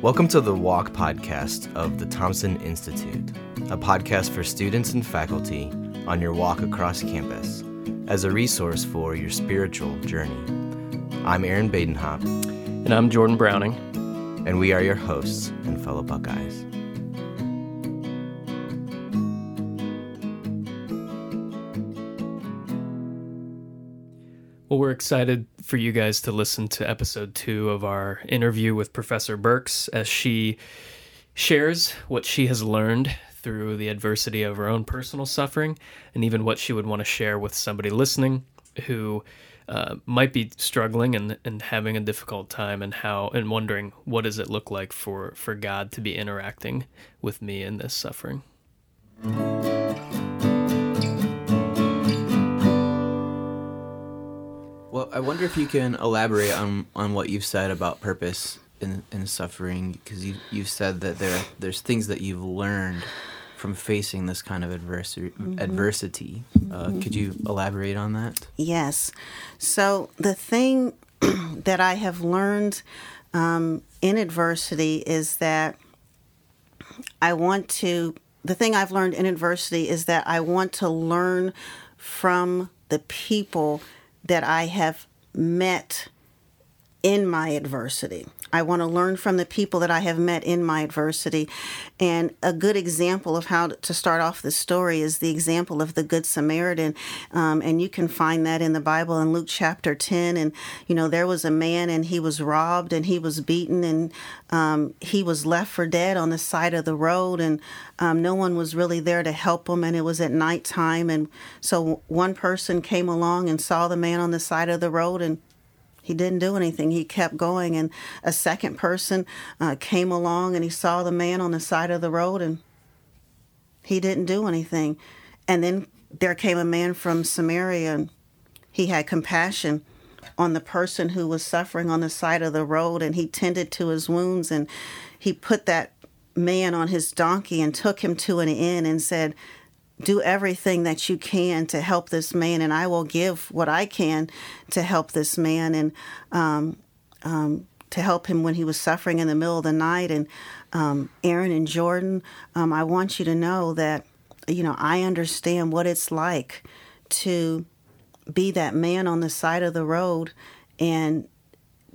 Welcome to the Walk podcast of the Thompson Institute, a podcast for students and faculty on your walk across campus as a resource for your spiritual journey. I'm Aaron Badenhop. And I'm Jordan Browning. And we are your hosts and fellow Buckeyes. Well, we're excited for you guys to listen to episode two of our interview with Professor Burks as she shares what she has learned through the adversity of her own personal suffering and even what she would want to share with somebody listening who uh, might be struggling and, and having a difficult time and how and wondering what does it look like for, for God to be interacting with me in this suffering. Well, I wonder if you can elaborate on, on what you've said about purpose in, in suffering, because you, you've said that there there's things that you've learned from facing this kind of adversity. Mm-hmm. adversity. Uh, mm-hmm. Could you elaborate on that? Yes. So the thing that I have learned um, in adversity is that I want to. The thing I've learned in adversity is that I want to learn from the people that I have met in my adversity. I want to learn from the people that I have met in my adversity. And a good example of how to start off the story is the example of the Good Samaritan. Um, and you can find that in the Bible in Luke chapter 10. And, you know, there was a man and he was robbed and he was beaten and um, he was left for dead on the side of the road. And um, no one was really there to help him. And it was at nighttime. And so one person came along and saw the man on the side of the road and he didn't do anything. He kept going. And a second person uh, came along and he saw the man on the side of the road and he didn't do anything. And then there came a man from Samaria and he had compassion on the person who was suffering on the side of the road and he tended to his wounds and he put that man on his donkey and took him to an inn and said, do everything that you can to help this man, and I will give what I can to help this man and um, um, to help him when he was suffering in the middle of the night. And um, Aaron and Jordan, um, I want you to know that you know I understand what it's like to be that man on the side of the road and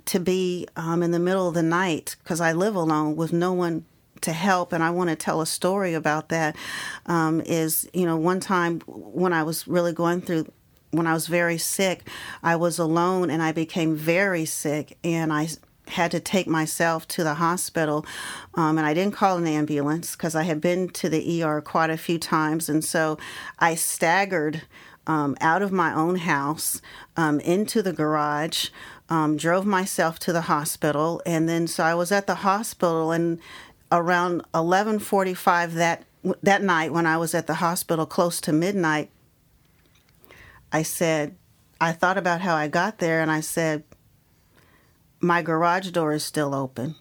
to be um, in the middle of the night because I live alone with no one to help, and I want to tell a story about that. Um, is you know one time when I was really going through when I was very sick, I was alone and I became very sick, and I had to take myself to the hospital. Um, and I didn't call an ambulance because I had been to the ER quite a few times. And so I staggered um, out of my own house um, into the garage. Um, drove myself to the hospital and then so I was at the hospital and around 11:45 that that night when I was at the hospital close to midnight I said I thought about how I got there and I said my garage door is still open.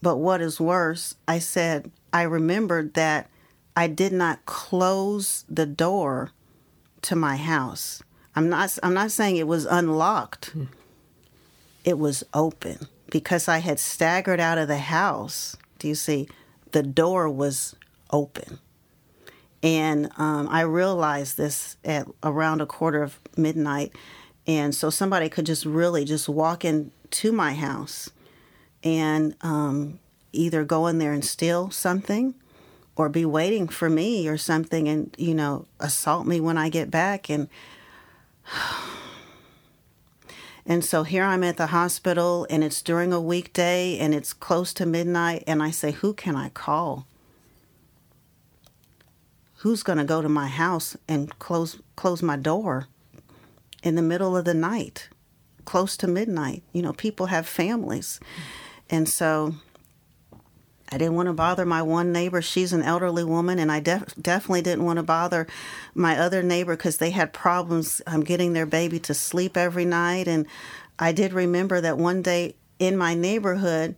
But what is worse, I said I remembered that I did not close the door to my house. I'm not I'm not saying it was unlocked. Hmm. It was open because I had staggered out of the house, do you see? The door was open. And um, I realized this at around a quarter of midnight. And so somebody could just really just walk into my house and um, either go in there and steal something or be waiting for me or something and, you know, assault me when I get back. And And so here I'm at the hospital and it's during a weekday and it's close to midnight and I say, Who can I call? Who's going to go to my house and close close my door in the middle of the night, close to midnight? You know, people have families. And so I didn't want to bother my one neighbor. She's an elderly woman, and I def- definitely didn't want to bother my other neighbor because they had problems um, getting their baby to sleep every night. And I did remember that one day in my neighborhood,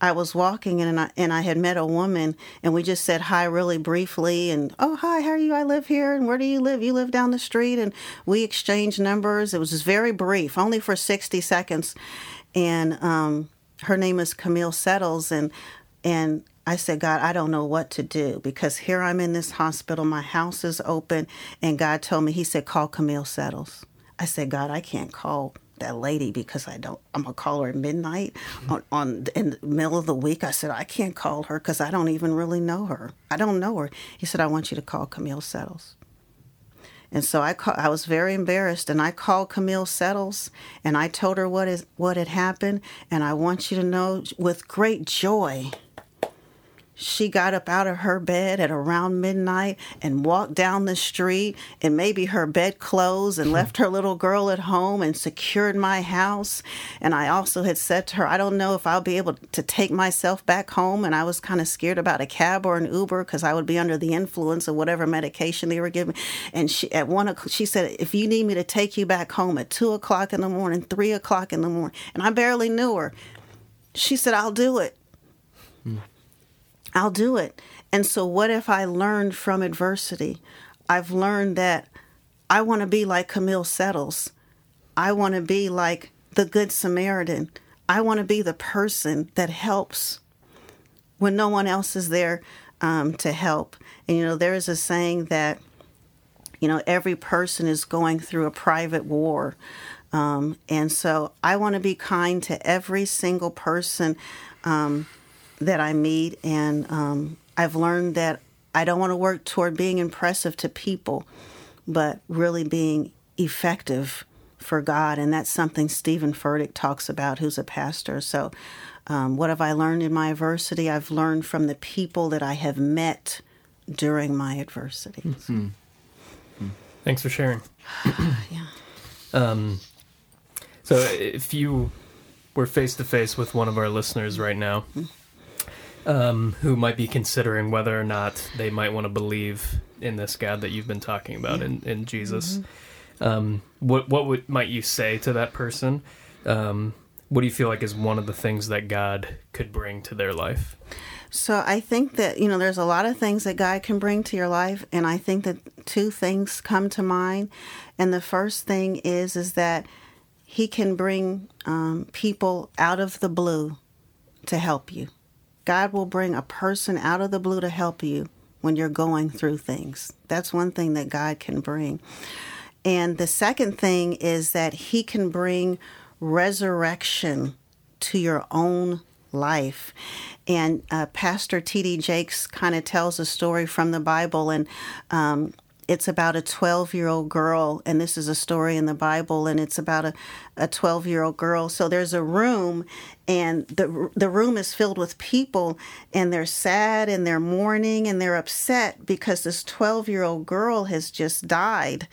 I was walking and I, and I had met a woman and we just said hi really briefly and oh hi how are you I live here and where do you live you live down the street and we exchanged numbers it was just very brief only for 60 seconds and um, her name is Camille Settles, and and I said, God, I don't know what to do because here I'm in this hospital, my house is open, and God told me, He said, call Camille Settles. I said, God, I can't call that lady because I don't. I'm gonna call her at midnight on, on in the middle of the week. I said I can't call her because I don't even really know her. I don't know her. He said I want you to call Camille Settles. And so I call, I was very embarrassed, and I called Camille Settles, and I told her what is what had happened, and I want you to know with great joy she got up out of her bed at around midnight and walked down the street and maybe her bed closed and hmm. left her little girl at home and secured my house. And I also had said to her, I don't know if I'll be able to take myself back home. And I was kind of scared about a cab or an Uber because I would be under the influence of whatever medication they were giving. And she at one o'clock, she said, if you need me to take you back home at two o'clock in the morning, three o'clock in the morning, and I barely knew her. She said, I'll do it. Hmm. I'll do it. And so, what if I learned from adversity? I've learned that I want to be like Camille Settles. I want to be like the Good Samaritan. I want to be the person that helps when no one else is there um, to help. And, you know, there is a saying that, you know, every person is going through a private war. Um, and so I want to be kind to every single person. Um, that I meet, and um, I've learned that I don't want to work toward being impressive to people, but really being effective for God, and that's something Steven Furtick talks about, who's a pastor. So, um, what have I learned in my adversity? I've learned from the people that I have met during my adversity. Mm-hmm. Thanks for sharing. yeah. Um, so, if you were face to face with one of our listeners right now, mm-hmm um, who might be considering whether or not they might want to believe in this God that you've been talking about yeah. in, in Jesus. Mm-hmm. Um, what what would might you say to that person? Um, what do you feel like is one of the things that God could bring to their life? So I think that you know there's a lot of things that God can bring to your life, and I think that two things come to mind. And the first thing is is that He can bring um, people out of the blue to help you. God will bring a person out of the blue to help you when you're going through things. That's one thing that God can bring. And the second thing is that He can bring resurrection to your own life. And uh, Pastor T.D. Jakes kind of tells a story from the Bible, and um, it's about a 12 year old girl, and this is a story in the Bible, and it's about a, a 12 year old girl. So there's a room, and the, the room is filled with people, and they're sad, and they're mourning, and they're upset because this 12 year old girl has just died.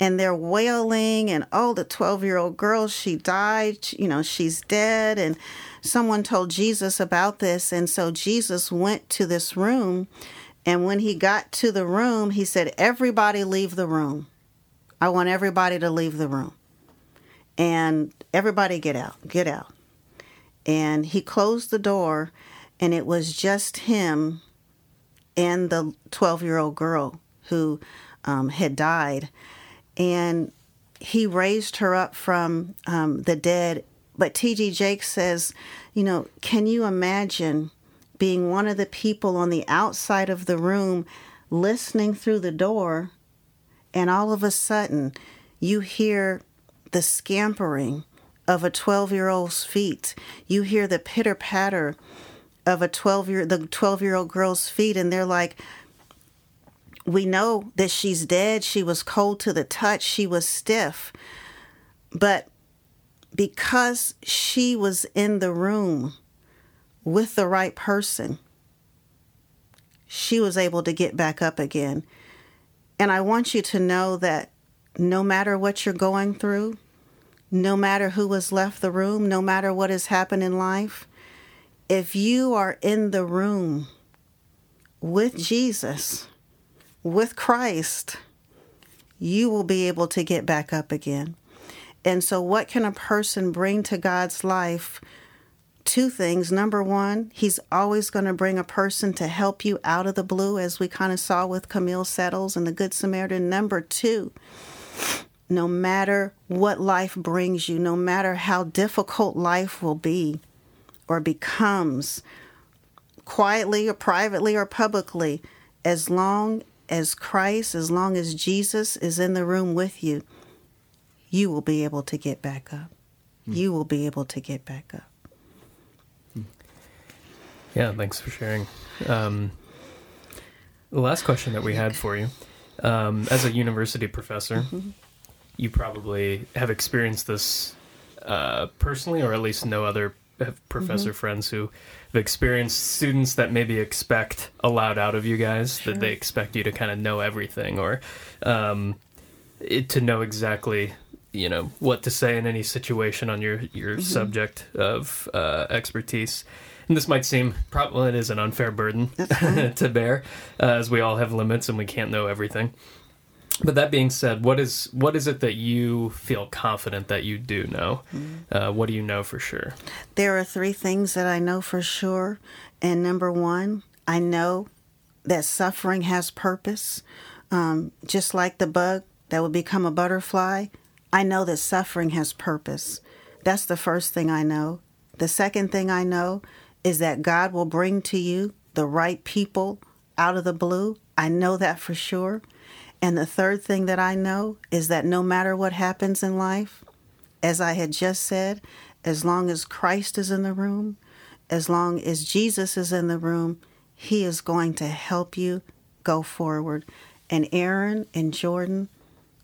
And they're wailing, and oh, the 12 year old girl, she died, you know, she's dead. And someone told Jesus about this, and so Jesus went to this room and when he got to the room, he said, Everybody leave the room. I want everybody to leave the room. And everybody get out, get out. And he closed the door, and it was just him and the 12 year old girl who um, had died. And he raised her up from um, the dead. But T.D. Jakes says, you know, can you imagine? Being one of the people on the outside of the room listening through the door, and all of a sudden you hear the scampering of a 12 year old's feet. You hear the pitter patter of a 12 year the 12 year old girl's feet and they're like we know that she's dead. She was cold to the touch. She was stiff. But because she was in the room with the right person, she was able to get back up again. And I want you to know that no matter what you're going through, no matter who has left the room, no matter what has happened in life, if you are in the room with Jesus, with Christ, you will be able to get back up again. And so, what can a person bring to God's life two things. Number one, he's always going to bring a person to help you out of the blue, as we kind of saw with Camille Settles and the Good Samaritan. Number two, no matter what life brings you, no matter how difficult life will be, or becomes quietly or privately or publicly, as long as Christ, as long as Jesus is in the room with you, you will be able to get back up. Mm. You will be able to get back up. Yeah, thanks for sharing. Um, the last question that we had for you um, as a university professor, mm-hmm. you probably have experienced this uh, personally, or at least know other professor mm-hmm. friends who have experienced students that maybe expect a lot out of you guys, sure. that they expect you to kind of know everything or um, it, to know exactly you know what to say in any situation on your your mm-hmm. subject of uh, expertise. And this might seem probably it is an unfair burden to bear, uh, as we all have limits and we can't know everything. But that being said, what is what is it that you feel confident that you do know? Mm-hmm. Uh, what do you know for sure? There are three things that I know for sure, and number one, I know that suffering has purpose. Um, just like the bug that would become a butterfly, I know that suffering has purpose. That's the first thing I know. The second thing I know is that God will bring to you the right people out of the blue. I know that for sure. And the third thing that I know is that no matter what happens in life, as I had just said, as long as Christ is in the room, as long as Jesus is in the room, He is going to help you go forward. And Aaron and Jordan,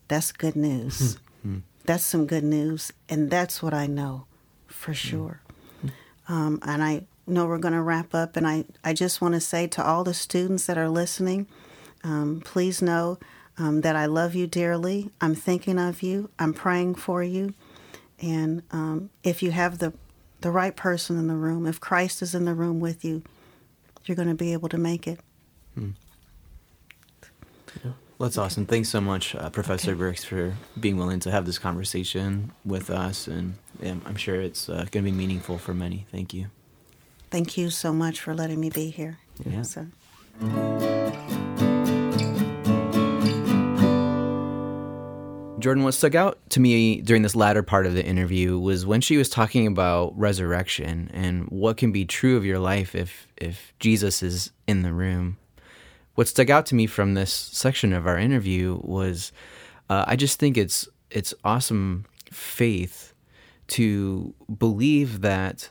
that's good news. that's some good news. And that's what I know for sure. Um, and I know we're going to wrap up. And I, I just want to say to all the students that are listening, um, please know um, that I love you dearly. I'm thinking of you. I'm praying for you. And um, if you have the, the right person in the room, if Christ is in the room with you, you're going to be able to make it. Hmm. Yeah. Well, that's awesome. Thanks so much, uh, Professor okay. Burks, for being willing to have this conversation with us. And yeah, I'm sure it's uh, going to be meaningful for many. Thank you. Thank you so much for letting me be here. Yeah. So. Jordan, what stuck out to me during this latter part of the interview was when she was talking about resurrection and what can be true of your life if if Jesus is in the room. What stuck out to me from this section of our interview was uh, I just think it's it's awesome faith to believe that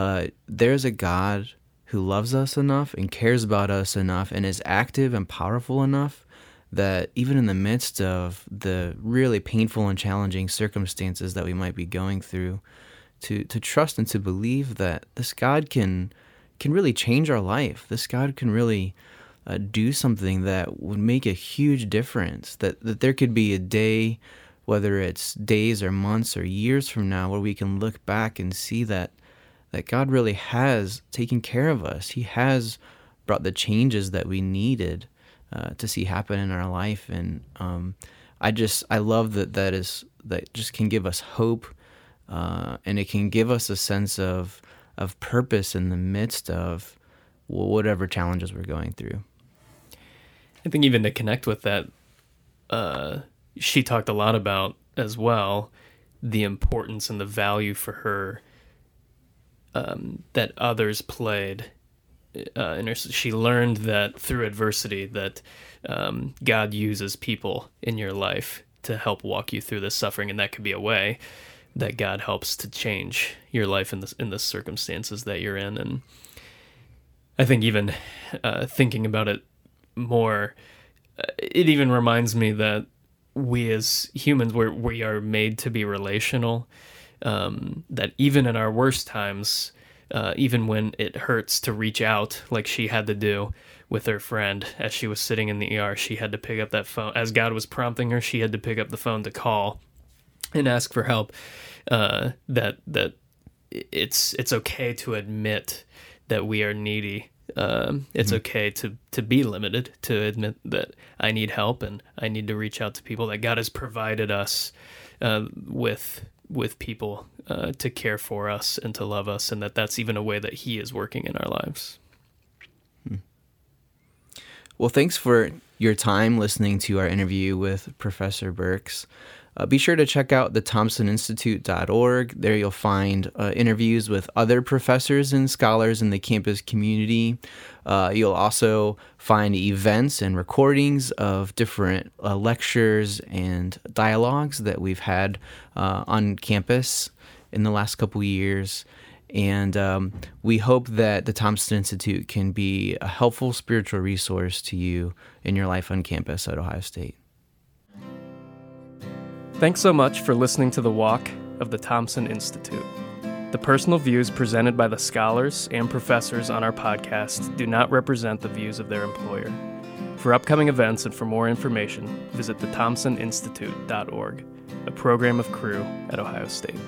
uh, there's a God who loves us enough and cares about us enough and is active and powerful enough that even in the midst of the really painful and challenging circumstances that we might be going through, to to trust and to believe that this God can can really change our life. This God can really uh, do something that would make a huge difference. That that there could be a day, whether it's days or months or years from now, where we can look back and see that that God really has taken care of us. He has brought the changes that we needed uh, to see happen in our life. And um, I just I love that that is that just can give us hope, uh, and it can give us a sense of of purpose in the midst of whatever challenges we're going through. I think even to connect with that, uh, she talked a lot about as well the importance and the value for her um, that others played uh, in her, she learned that through adversity that um, God uses people in your life to help walk you through this suffering, and that could be a way that God helps to change your life in the in the circumstances that you're in. And I think even uh, thinking about it more, uh, it even reminds me that we as humans we we are made to be relational. Um, that even in our worst times, uh, even when it hurts to reach out like she had to do with her friend as she was sitting in the ER. She had to pick up that phone. As God was prompting her, she had to pick up the phone to call and ask for help. Uh, that that it's it's okay to admit that we are needy. Um, it's mm-hmm. okay to to be limited. To admit that I need help and I need to reach out to people. That God has provided us uh, with with people uh, to care for us and to love us, and that that's even a way that He is working in our lives. Hmm. Well, thanks for your time listening to our interview with Professor Burks. Uh, be sure to check out the thompsoninstitute.org. There you'll find uh, interviews with other professors and scholars in the campus community. Uh, you'll also find events and recordings of different uh, lectures and dialogues that we've had uh, on campus in the last couple years. And um, we hope that the Thompson Institute can be a helpful spiritual resource to you in your life on campus at Ohio State. Thanks so much for listening to the walk of the Thompson Institute. The personal views presented by the scholars and professors on our podcast do not represent the views of their employer. For upcoming events and for more information, visit thethompsoninstitute.org, a program of Cru at Ohio State.